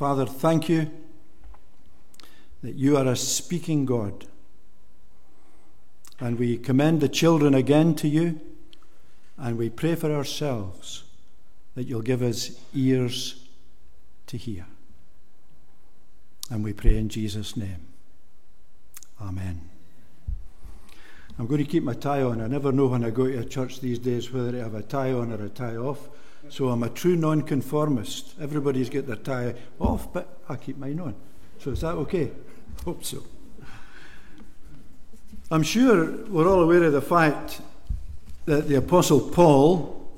Father, thank you that you are a speaking God. And we commend the children again to you, and we pray for ourselves that you'll give us ears to hear. And we pray in Jesus' name. Amen. I'm going to keep my tie on. I never know when I go to a church these days whether I have a tie on or a tie off. So I'm a true nonconformist. Everybody's got their tie off, but I keep mine on. So is that okay? Hope so. I'm sure we're all aware of the fact that the Apostle Paul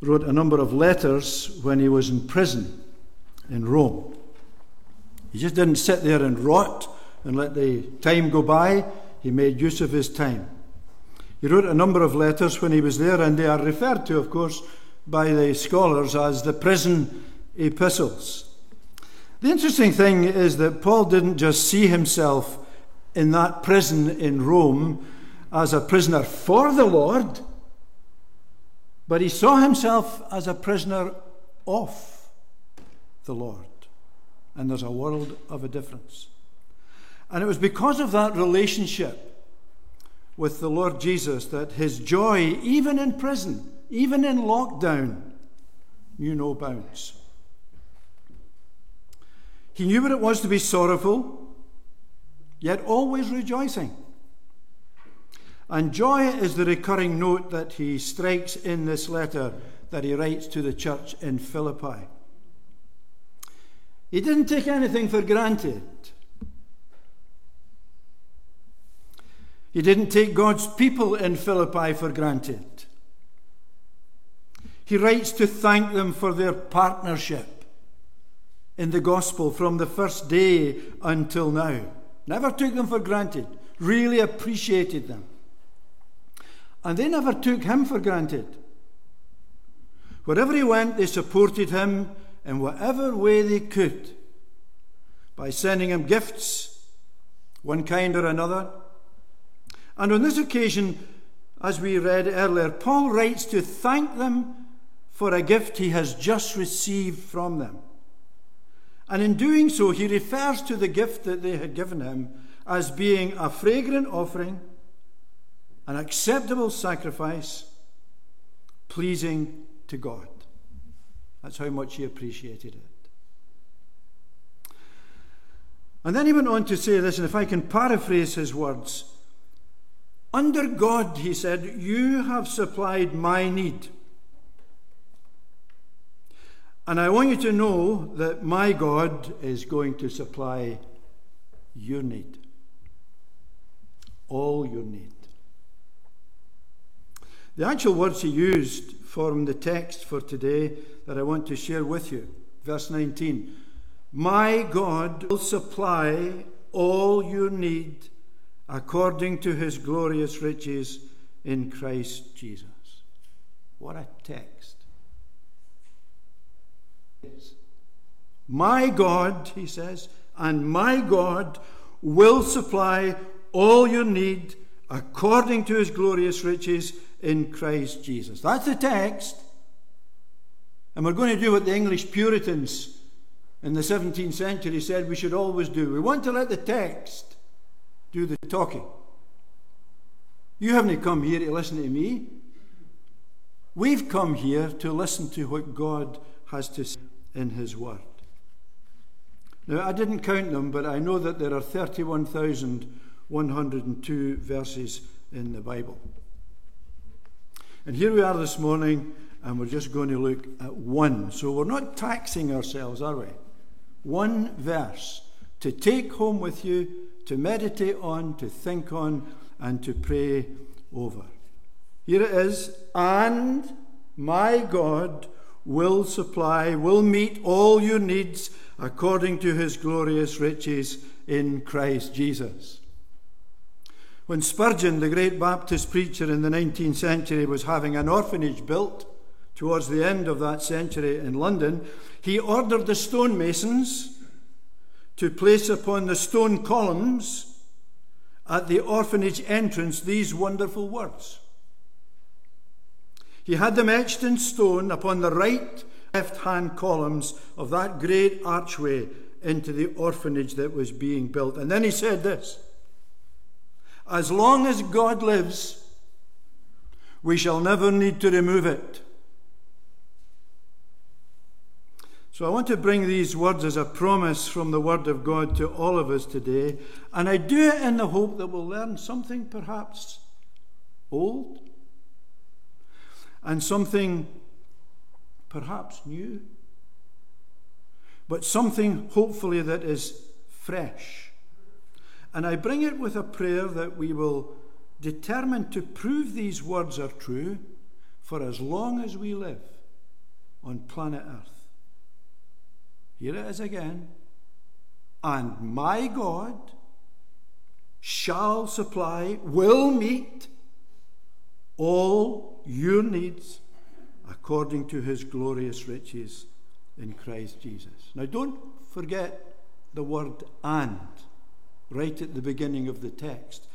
wrote a number of letters when he was in prison in Rome. He just didn't sit there and rot and let the time go by. He made use of his time. He wrote a number of letters when he was there, and they are referred to, of course, by the scholars as the prison epistles. The interesting thing is that Paul didn't just see himself in that prison in Rome as a prisoner for the Lord, but he saw himself as a prisoner of the Lord. And there's a world of a difference. And it was because of that relationship with the Lord Jesus that his joy, even in prison, even in lockdown, knew no bounds. He knew what it was to be sorrowful, yet always rejoicing. And joy is the recurring note that he strikes in this letter that he writes to the church in Philippi. He didn't take anything for granted. He didn't take God's people in Philippi for granted. He writes to thank them for their partnership in the gospel from the first day until now. Never took them for granted, really appreciated them. And they never took him for granted. Wherever he went, they supported him in whatever way they could by sending him gifts, one kind or another. And on this occasion, as we read earlier, Paul writes to thank them for a gift he has just received from them. And in doing so, he refers to the gift that they had given him as being a fragrant offering, an acceptable sacrifice, pleasing to God. That's how much he appreciated it. And then he went on to say this, and if I can paraphrase his words Under God, he said, you have supplied my need and I want you to know that my God is going to supply your need. All your need. The actual words he used form the text for today that I want to share with you. Verse 19 My God will supply all your need according to his glorious riches in Christ Jesus. What a text. My God, he says, and my God will supply all your need according to his glorious riches in Christ Jesus. That's the text. And we're going to do what the English Puritans in the 17th century said we should always do. We want to let the text do the talking. You haven't come here to listen to me. We've come here to listen to what God has to say in His Word. Now, I didn't count them, but I know that there are 31,102 verses in the Bible. And here we are this morning, and we're just going to look at one. So we're not taxing ourselves, are we? One verse to take home with you, to meditate on, to think on, and to pray over. Here it is, and my God will supply, will meet all your needs according to his glorious riches in Christ Jesus. When Spurgeon, the great Baptist preacher in the 19th century, was having an orphanage built towards the end of that century in London, he ordered the stonemasons to place upon the stone columns at the orphanage entrance these wonderful words he had them etched in stone upon the right left hand columns of that great archway into the orphanage that was being built. And then he said this As long as God lives, we shall never need to remove it. So I want to bring these words as a promise from the Word of God to all of us today. And I do it in the hope that we'll learn something perhaps old and something perhaps new, but something hopefully that is fresh. And I bring it with a prayer that we will determine to prove these words are true for as long as we live on planet Earth. Here it is again. And my God shall supply, will meet all your needs according to his glorious riches in Christ Jesus. Now, don't forget the word and right at the beginning of the text.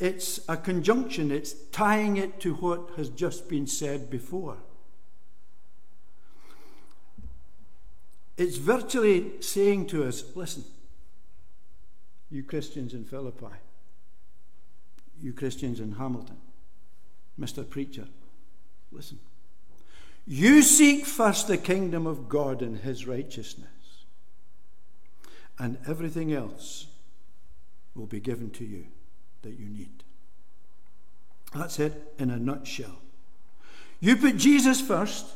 It's a conjunction, it's tying it to what has just been said before. It's virtually saying to us listen, you Christians in Philippi, you Christians in Hamilton, Mr. Preacher, listen. You seek first the kingdom of God and his righteousness, and everything else will be given to you that you need. That's it in a nutshell. You put Jesus first,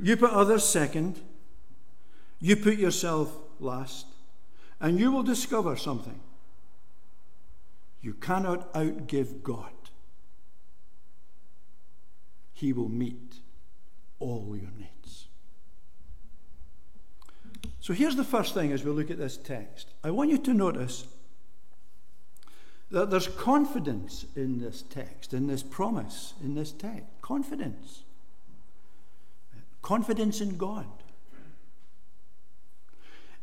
you put others second, you put yourself last, and you will discover something. You cannot outgive God. He will meet all your needs. So here's the first thing as we look at this text. I want you to notice that there's confidence in this text, in this promise, in this text. Confidence. Confidence in God.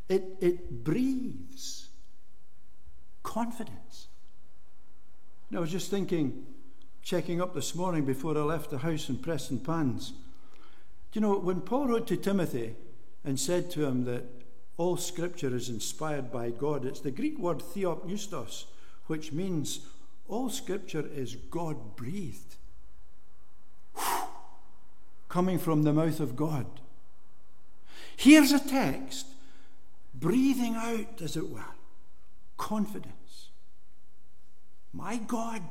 It, it breathes confidence. I was just thinking, checking up this morning before I left the house in Prestonpans. Do you know, when Paul wrote to Timothy and said to him that all scripture is inspired by God, it's the Greek word theopneustos, which means all scripture is God breathed, coming from the mouth of God. Here's a text breathing out, as it were, confidence. My God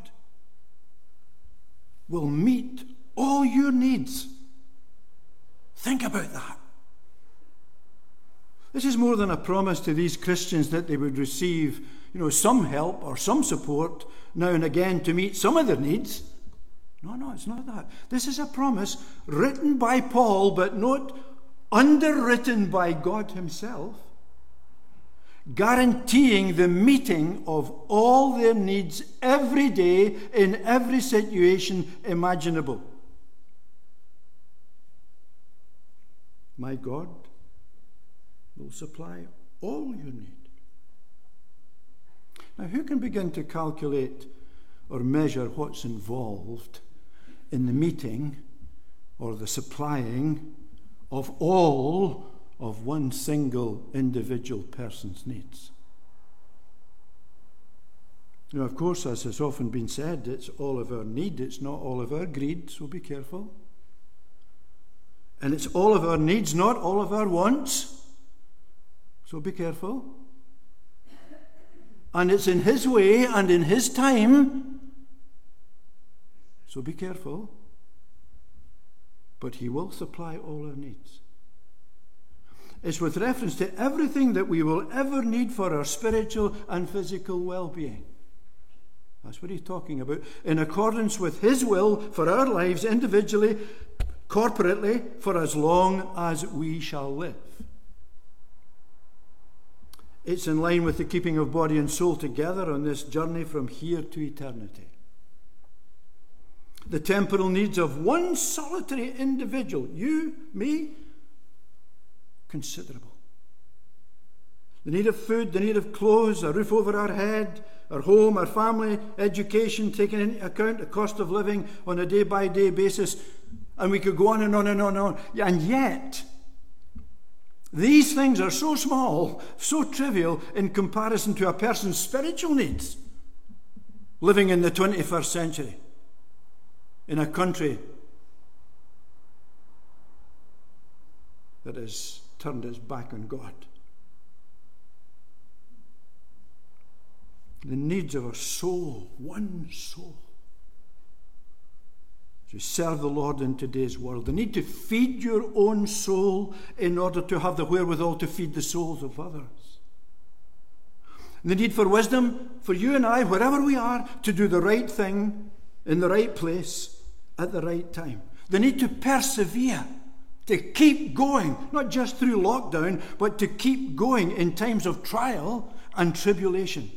will meet all your needs. Think about that. This is more than a promise to these Christians that they would receive, you know, some help or some support now and again to meet some of their needs. No, no, it's not that. This is a promise written by Paul, but not underwritten by God Himself guaranteeing the meeting of all their needs every day in every situation imaginable. My God will supply all you need. Now, who can begin to calculate or measure what's involved in the meeting or the supplying of all of one single individual person's needs. Now, of course, as has often been said, it's all of our need, it's not all of our greed, so be careful. And it's all of our needs, not all of our wants, so be careful. And it's in His way and in His time, so be careful. But He will supply all our needs is with reference to everything that we will ever need for our spiritual and physical well being. That's what he's talking about. In accordance with his will for our lives individually, corporately, for as long as we shall live. It's in line with the keeping of body and soul together on this journey from here to eternity. The temporal needs of one solitary individual, you, me, considerable. The need of food, the need of clothes, a roof over our head, our home, our family, education, taking into account the cost of living on a day by day basis, And we could go on and on and on and on. And yet, these things are so small, so trivial in comparison to a person's spiritual needs living in the 21st century in a country that has turned its back on God. The needs of a soul, one soul, to serve the Lord in today's world. The need to feed your own soul in order to have the wherewithal to feed the souls of others. The need for wisdom for you and I, wherever we are, to do the right thing in the right place at the right time. The need to persevere, to keep going, not just through lockdown, but to keep going in times of trial and tribulation.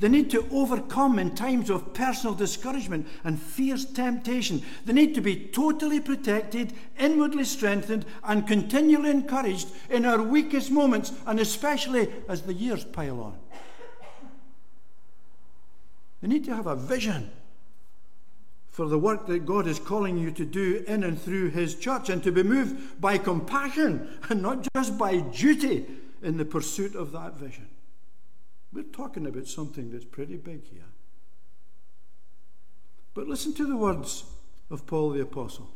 The need to overcome in times of personal discouragement and fierce temptation. The need to be totally protected, inwardly strengthened, and continually encouraged in our weakest moments, and especially as the years pile on. You need to have a vision for the work that God is calling you to do in and through His church and to be moved by compassion and not just by duty in the pursuit of that vision. We're talking about something that's pretty big here. But listen to the words of Paul the Apostle.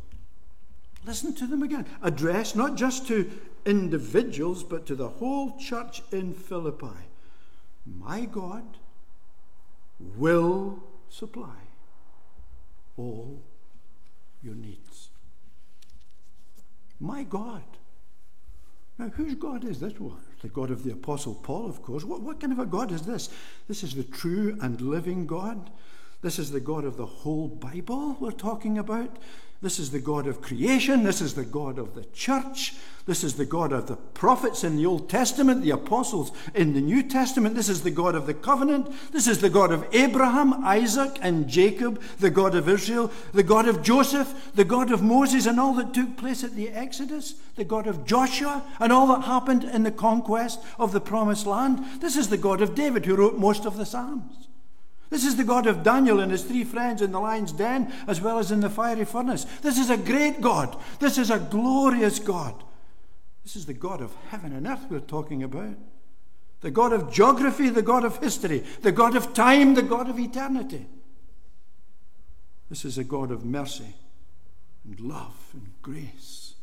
Listen to them again. Addressed not just to individuals, but to the whole church in Philippi. My God will supply all your needs. My God. Now, whose God is this one? The God of the Apostle Paul, of course. What, what kind of a God is this? This is the true and living God. This is the God of the whole Bible we're talking about. This is the God of creation. This is the God of the church. This is the God of the prophets in the Old Testament, the apostles in the New Testament. This is the God of the covenant. This is the God of Abraham, Isaac, and Jacob, the God of Israel, the God of Joseph, the God of Moses, and all that took place at the Exodus, the God of Joshua, and all that happened in the conquest of the promised land. This is the God of David, who wrote most of the Psalms. This is the God of Daniel and his three friends in the lion's den, as well as in the fiery furnace. This is a great God. This is a glorious God. This is the God of heaven and earth we're talking about. The God of geography, the God of history, the God of time, the God of eternity. This is a God of mercy and love and grace.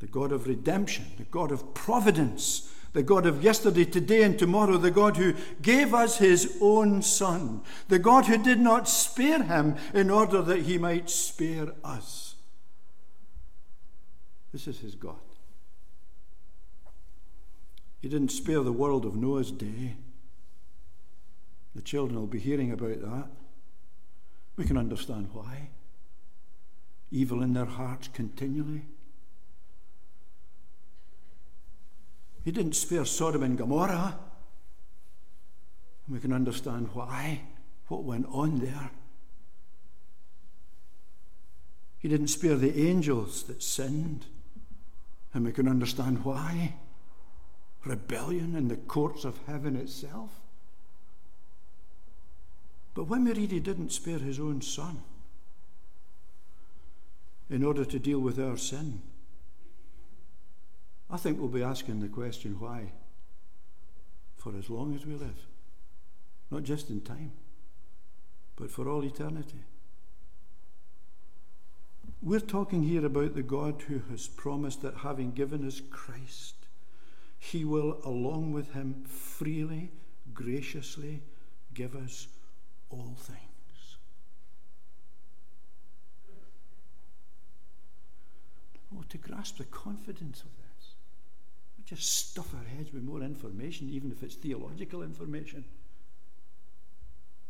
The God of redemption, the God of providence, the God of yesterday, today, and tomorrow, the God who gave us his own Son, the God who did not spare him in order that he might spare us. This is his God. He didn't spare the world of Noah's day. The children will be hearing about that. We can understand why. Evil in their hearts continually. He didn't spare Sodom and Gomorrah. And we can understand why, what went on there. He didn't spare the angels that sinned. And we can understand why. Rebellion in the courts of heaven itself. But when we read he didn't spare his own son in order to deal with our sin, I think we'll be asking the question why for as long as we live. Not just in time, but for all eternity. We're talking here about the God who has promised that having given us Christ, he will, along with him, freely, graciously give us all things. Oh, to grasp the confidence of just stuff our heads with more information, even if it's theological information.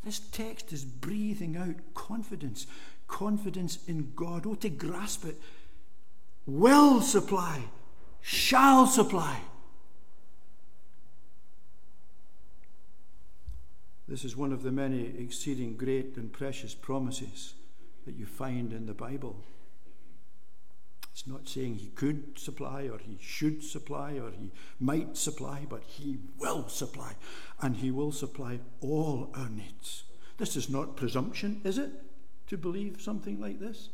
This text is breathing out confidence, confidence in God. Oh, to grasp it. Will supply, shall supply. This is one of the many exceeding great and precious promises that you find in the Bible. It's not saying he could supply or he should supply or he might supply, but he will supply. And he will supply all our needs. This is not presumption, is it? To believe something like this?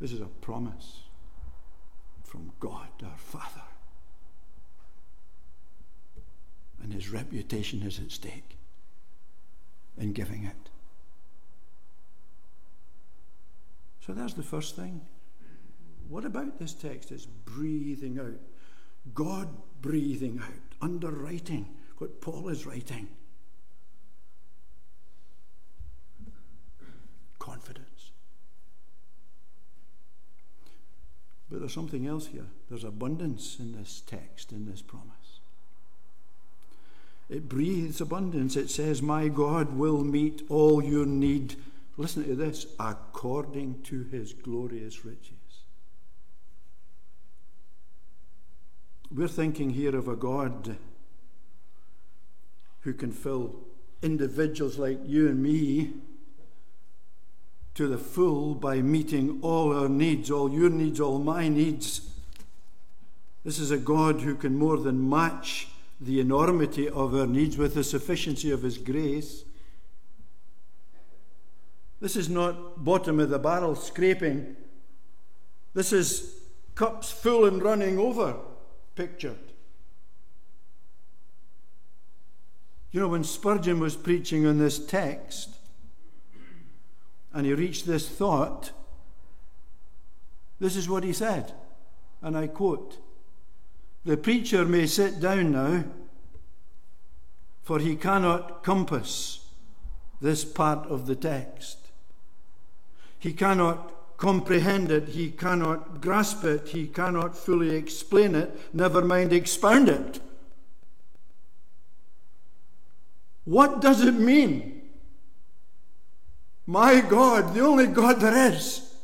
This is a promise from God our Father. And his reputation is at stake in giving it. So that's the first thing. What about this text? It's breathing out. God breathing out, underwriting what Paul is writing. Confidence. But there's something else here. There's abundance in this text, in this promise. It breathes abundance. It says, My God will meet all your need. Listen to this according to his glorious riches. We're thinking here of a God who can fill individuals like you and me to the full by meeting all our needs, all your needs, all my needs. This is a God who can more than match the enormity of our needs with the sufficiency of His grace. This is not bottom of the barrel scraping. This is cups full and running over pictured. You know, when Spurgeon was preaching on this text, and he reached this thought, this is what he said, and I quote The preacher may sit down now, for he cannot compass this part of the text. He cannot comprehend it, he cannot grasp it, he cannot fully explain it, never mind expound it. What does it mean? My God, the only God there is.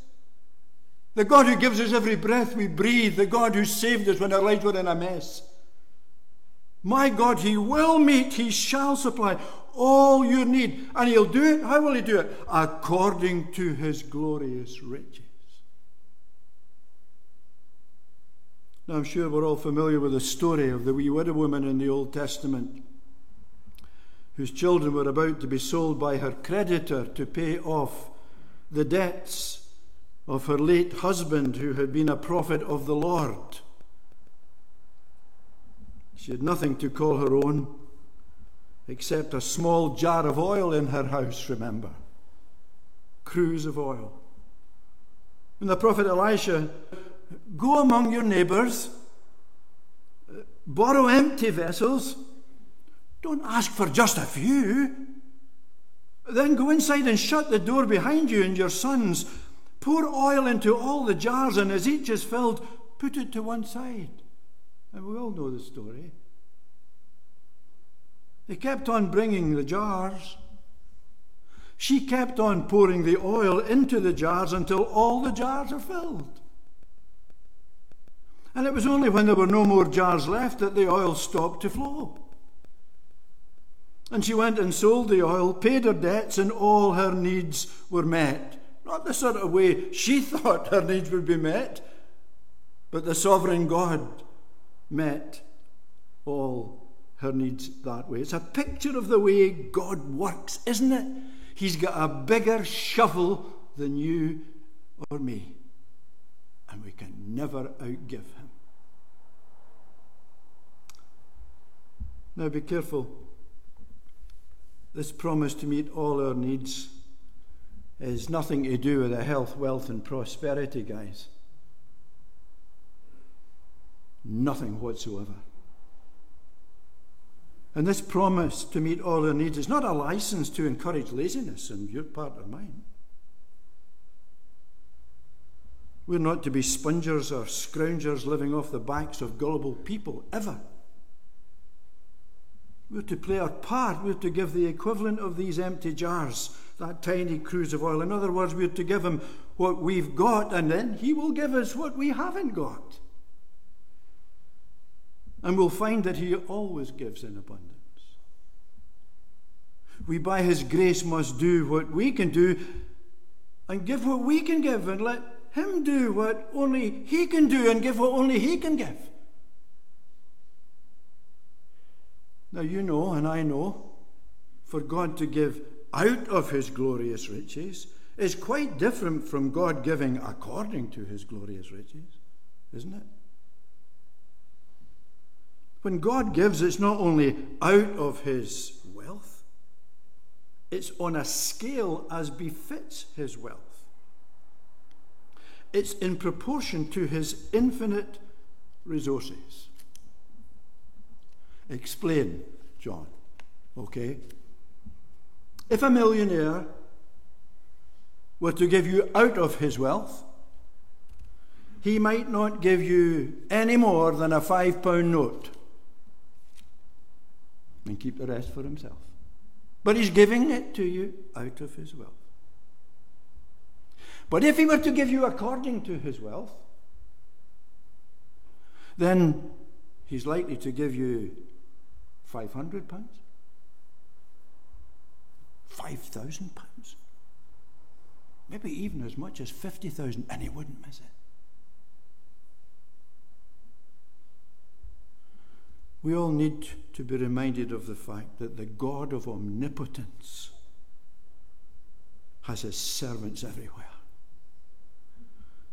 The God who gives us every breath we breathe, the God who saved us when our lives were in a mess. My God, He will meet, He shall supply all your need. And He'll do it. How will He do it? According to His glorious riches. Now, I'm sure we're all familiar with the story of the wee widow woman in the Old Testament whose children were about to be sold by her creditor to pay off the debts of her late husband, who had been a prophet of the Lord. She had nothing to call her own except a small jar of oil in her house, remember. Cruse of oil. And the prophet Elisha, go among your neighbours, borrow empty vessels don't ask for just a few. Then go inside and shut the door behind you and your sons. Pour oil into all the jars, and as each is filled, put it to one side. And we all know the story. They kept on bringing the jars. She kept on pouring the oil into the jars until all the jars are filled. And it was only when there were no more jars left that the oil stopped to flow. And she went and sold the oil, paid her debts, and all her needs were met. Not the sort of way she thought her needs would be met, but the sovereign God met all her needs that way. It's a picture of the way God works, isn't it? He's got a bigger shovel than you or me, and we can never outgive him. Now be careful this promise to meet all our needs is nothing to do with a health, wealth, and prosperity, guys. Nothing whatsoever. And this promise to meet all our needs is not a license to encourage laziness on your part or mine. We're not to be spongers or scroungers living off the backs of gullible people, ever. We're to play our part. We're to give the equivalent of these empty jars, that tiny cruse of oil. In other words, we're to give Him what we've got, and then He will give us what we haven't got. And we'll find that He always gives in abundance. We, by His grace, must do what we can do and give what we can give, and let Him do what only He can do and give what only He can give. Now, you know, and I know, for God to give out of his glorious riches is quite different from God giving according to his glorious riches, isn't it? When God gives, it's not only out of his wealth, it's on a scale as befits his wealth. It's in proportion to his infinite resources. Explain, John. Okay? If a millionaire were to give you out of his wealth, he might not give you any more than a five pound note and keep the rest for himself. But he's giving it to you out of his wealth. But if he were to give you according to his wealth, then he's likely to give you 500 pounds, 5,000 pounds, maybe even as much as 50,000, and he wouldn't miss it. We all need to be reminded of the fact that the God of omnipotence has his servants everywhere.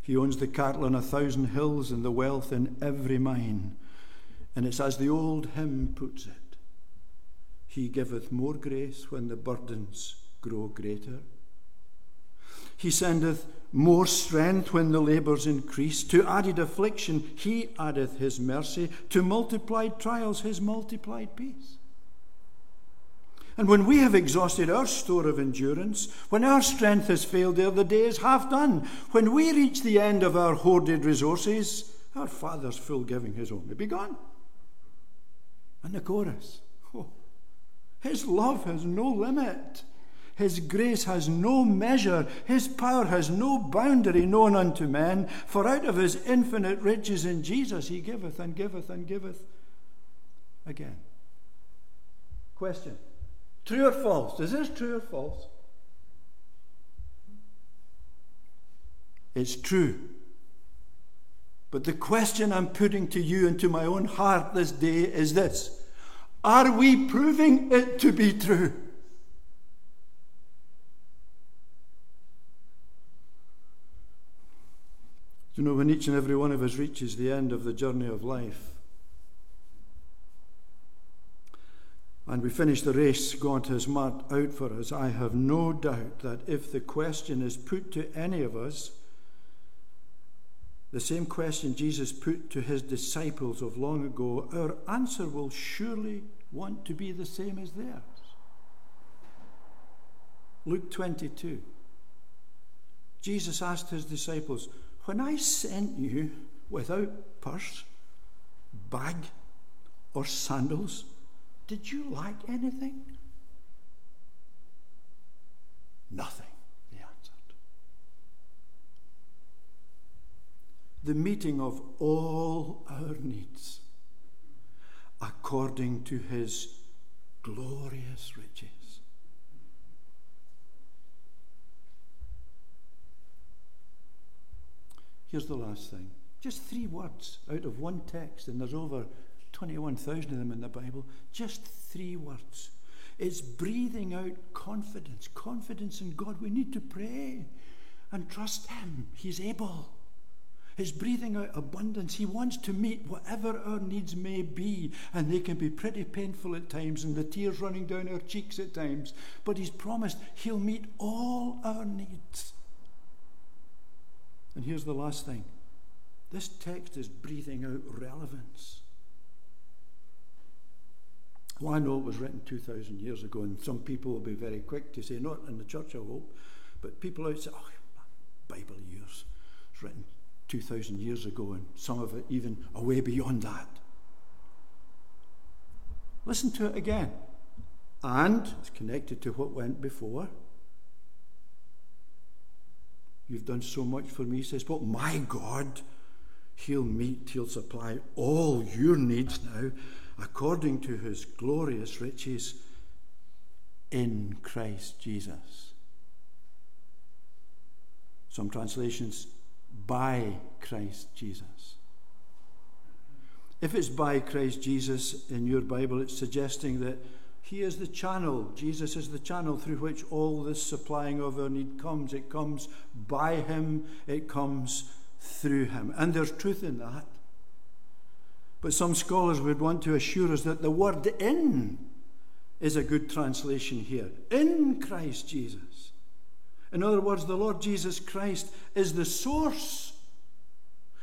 He owns the cattle on a thousand hills and the wealth in every mine. And it's as the old hymn puts it He giveth more grace when the burdens grow greater. He sendeth more strength when the labours increase. To added affliction, he addeth his mercy. To multiplied trials, his multiplied peace. And when we have exhausted our store of endurance, when our strength has failed ere the day is half done, when we reach the end of our hoarded resources, our Father's full giving has only begun. And the chorus oh, His love has no limit. His grace has no measure. His power has no boundary known unto men. For out of his infinite riches in Jesus he giveth and giveth and giveth again. Question True or false? Is this true or false? It's true. But the question I'm putting to you and to my own heart this day is this Are we proving it to be true? You know, when each and every one of us reaches the end of the journey of life, and we finish the race God has marked out for us, I have no doubt that if the question is put to any of us, the same question Jesus put to his disciples of long ago, our answer will surely want to be the same as theirs. Luke 22. Jesus asked his disciples, when I sent you without purse, bag, or sandals, did you lack anything? Nothing, he answered. The meeting of all our needs according to his glorious riches. Here's the last thing just three words out of one text, and there's over 21,000 of them in the Bible. Just three words. It's breathing out confidence, confidence in God. We need to pray and trust Him. He's able. He's breathing out abundance. He wants to meet whatever our needs may be, and they can be pretty painful at times, and the tears running down our cheeks at times. But He's promised He'll meet all our needs. And here's the last thing this text is breathing out relevance. Well, I know it was written 2,000 years ago, and some people will be very quick to say, not in the church, I hope, but people outside, oh, Bible years. It's written 2,000 years ago, and some of it even away beyond that. Listen to it again. And it's connected to what went before. You've done so much for me. He says, But my God, He'll meet, He'll supply all your needs now according to His glorious riches in Christ Jesus. Some translations, by Christ Jesus. If it's by Christ Jesus in your Bible, it's suggesting that He is the channel. Jesus is the channel through which all this supplying of our need comes. It comes by Him, it comes through Him. And there's truth in that. But some scholars would want to assure us that the word in is a good translation here. In Christ Jesus. In other words, the Lord Jesus Christ is the source.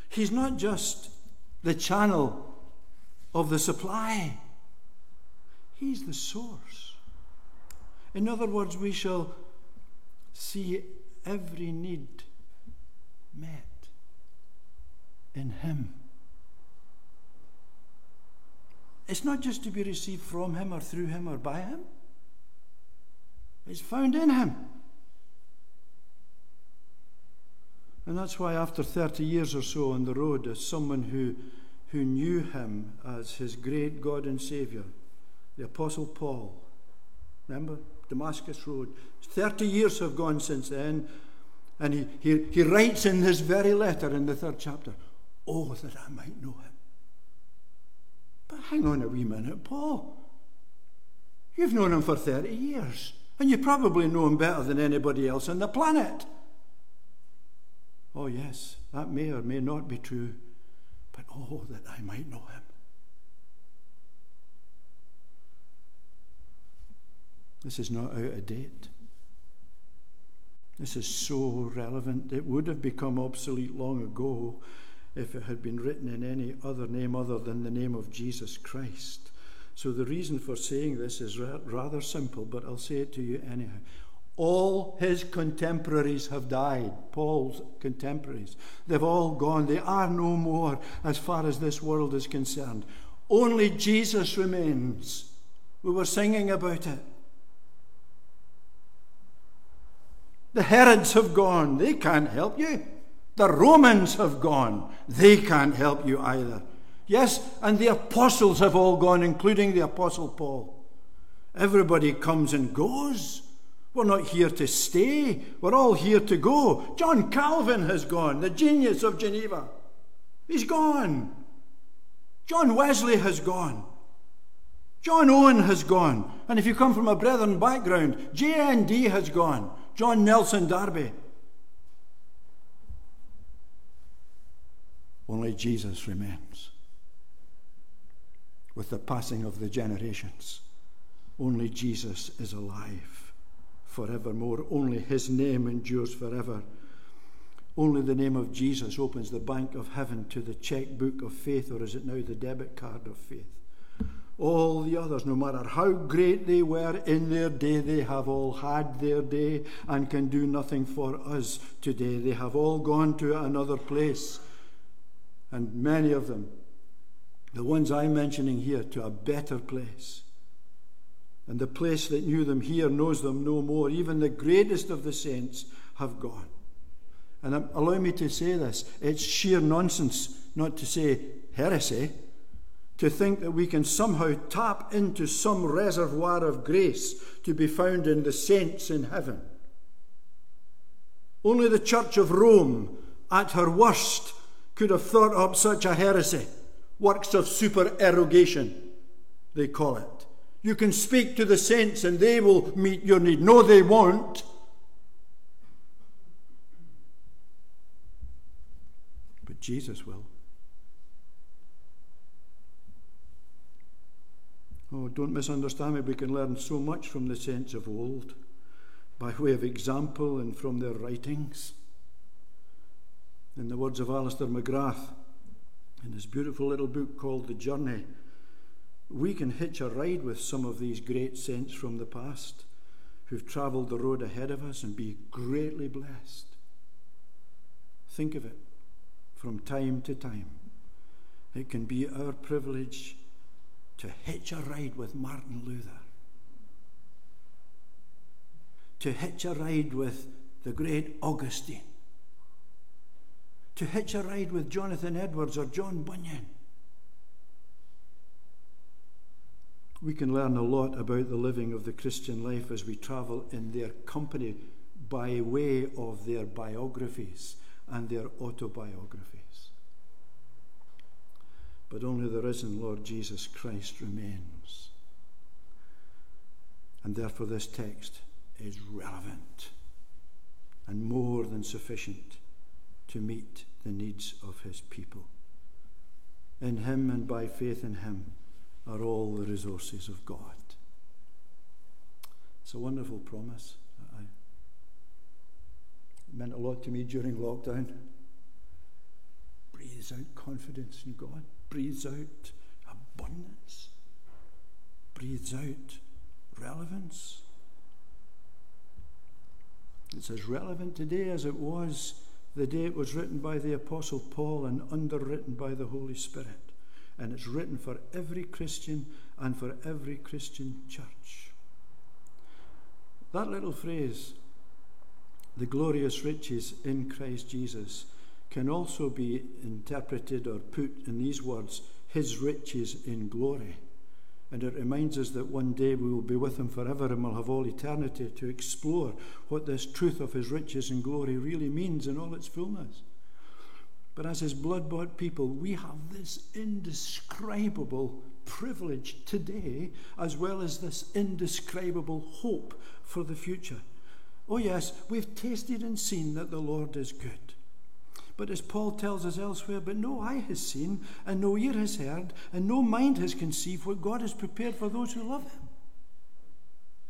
He's not just the channel of the supply. He's the source. In other words, we shall see every need met in Him. It's not just to be received from Him or through Him or by Him, it's found in Him. And that's why, after 30 years or so on the road, as someone who, who knew Him as his great God and Saviour, the Apostle Paul. Remember? Damascus Road. 30 years have gone since then. And he, he, he writes in this very letter in the third chapter, Oh, that I might know him. But hang on a wee minute, Paul. You've known him for 30 years, and you probably know him better than anybody else on the planet. Oh, yes, that may or may not be true, but oh, that I might know him. This is not out of date. This is so relevant. It would have become obsolete long ago if it had been written in any other name other than the name of Jesus Christ. So the reason for saying this is rather simple, but I'll say it to you anyhow. All his contemporaries have died, Paul's contemporaries. They've all gone. They are no more as far as this world is concerned. Only Jesus remains. We were singing about it. The Herods have gone. They can't help you. The Romans have gone. They can't help you either. Yes, and the apostles have all gone, including the Apostle Paul. Everybody comes and goes. We're not here to stay. We're all here to go. John Calvin has gone, the genius of Geneva. He's gone. John Wesley has gone. John Owen has gone. And if you come from a Brethren background, JND has gone. John Nelson Darby. Only Jesus remains. With the passing of the generations, only Jesus is alive forevermore. Only his name endures forever. Only the name of Jesus opens the bank of heaven to the checkbook of faith, or is it now the debit card of faith? All the others, no matter how great they were in their day, they have all had their day and can do nothing for us today. They have all gone to another place. And many of them, the ones I'm mentioning here, to a better place. And the place that knew them here knows them no more. Even the greatest of the saints have gone. And allow me to say this it's sheer nonsense, not to say heresy to think that we can somehow tap into some reservoir of grace to be found in the saints in heaven. Only the Church of Rome, at her worst, could have thought up such a heresy. Works of supererogation, they call it. You can speak to the saints and they will meet your need. No, they won't. But Jesus will. Oh, don't misunderstand me. We can learn so much from the saints of old by way of example and from their writings. In the words of Alister McGrath, in his beautiful little book called The Journey, we can hitch a ride with some of these great saints from the past who've travelled the road ahead of us and be greatly blessed. Think of it from time to time. It can be our privilege to hitch a ride with Martin Luther, to hitch a ride with the great Augustine, to hitch a ride with Jonathan Edwards or John Bunyan. We can learn a lot about the living of the Christian life as we travel in their company by way of their biographies and their autobiographies but only the risen Lord Jesus Christ remains. And therefore, this text is relevant and more than sufficient to meet the needs of his people. In him and by faith in him are all the resources of God. It's a wonderful promise. It meant a lot to me during lockdown. Breathes out confidence in God, breathes out abundance, breathes out relevance. It's as relevant today as it was the day it was written by the Apostle Paul and underwritten by the Holy Spirit. And it's written for every Christian and for every Christian church. That little phrase, the glorious riches in Christ Jesus, can also be interpreted or put in these words, his riches in glory. And it reminds us that one day we will be with him forever and we'll have all eternity to explore what this truth of his riches and glory really means in all its fullness. But as his blood bought people, we have this indescribable privilege today, as well as this indescribable hope for the future. Oh, yes, we've tasted and seen that the Lord is good. But as Paul tells us elsewhere, but no eye has seen, and no ear has heard, and no mind has conceived what God has prepared for those who love Him.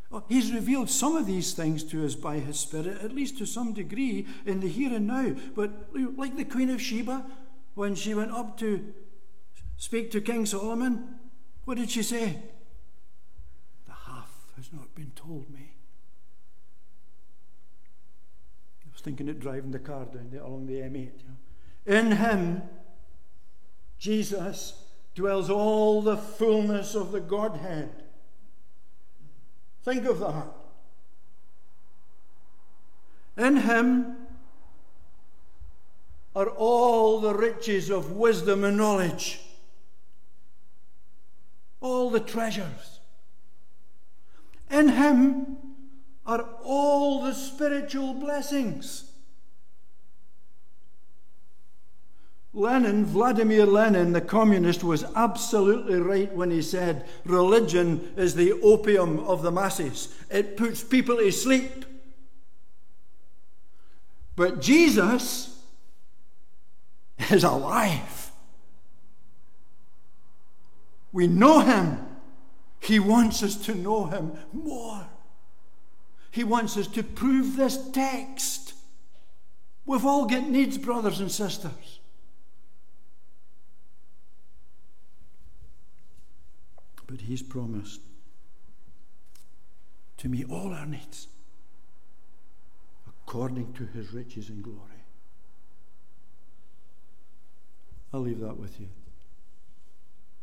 Oh, he's revealed some of these things to us by His Spirit, at least to some degree, in the here and now. But like the Queen of Sheba, when she went up to speak to King Solomon, what did she say? The half has not been told me. was thinking of driving the car down there along the M8. You know. In him, Jesus, dwells all the fullness of the Godhead. Think of that. In him are all the riches of wisdom and knowledge, all the treasures. In him are all the spiritual blessings. Lenin, Vladimir Lenin, the communist, was absolutely right when he said religion is the opium of the masses. It puts people to sleep. But Jesus is alive. We know him. He wants us to know him more. He wants us to prove this text. We've all got needs, brothers and sisters. But He's promised to meet all our needs according to His riches and glory. I'll leave that with you.